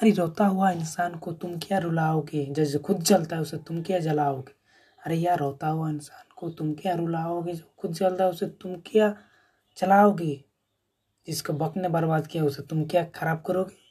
अरे, रोता हुआ इंसान को तुम क्या रुलाओगे? जैसे खुद जलता है उसे तुम क्या जलाओगे? अरे यार, रोता हुआ इंसान को तुम क्या रुलाओगे? जो खुद जलता है उसे तुम क्या चलाओगे जिसको वक्त ने बर्बाद किया, उसे तुम क्या खराब करोगे?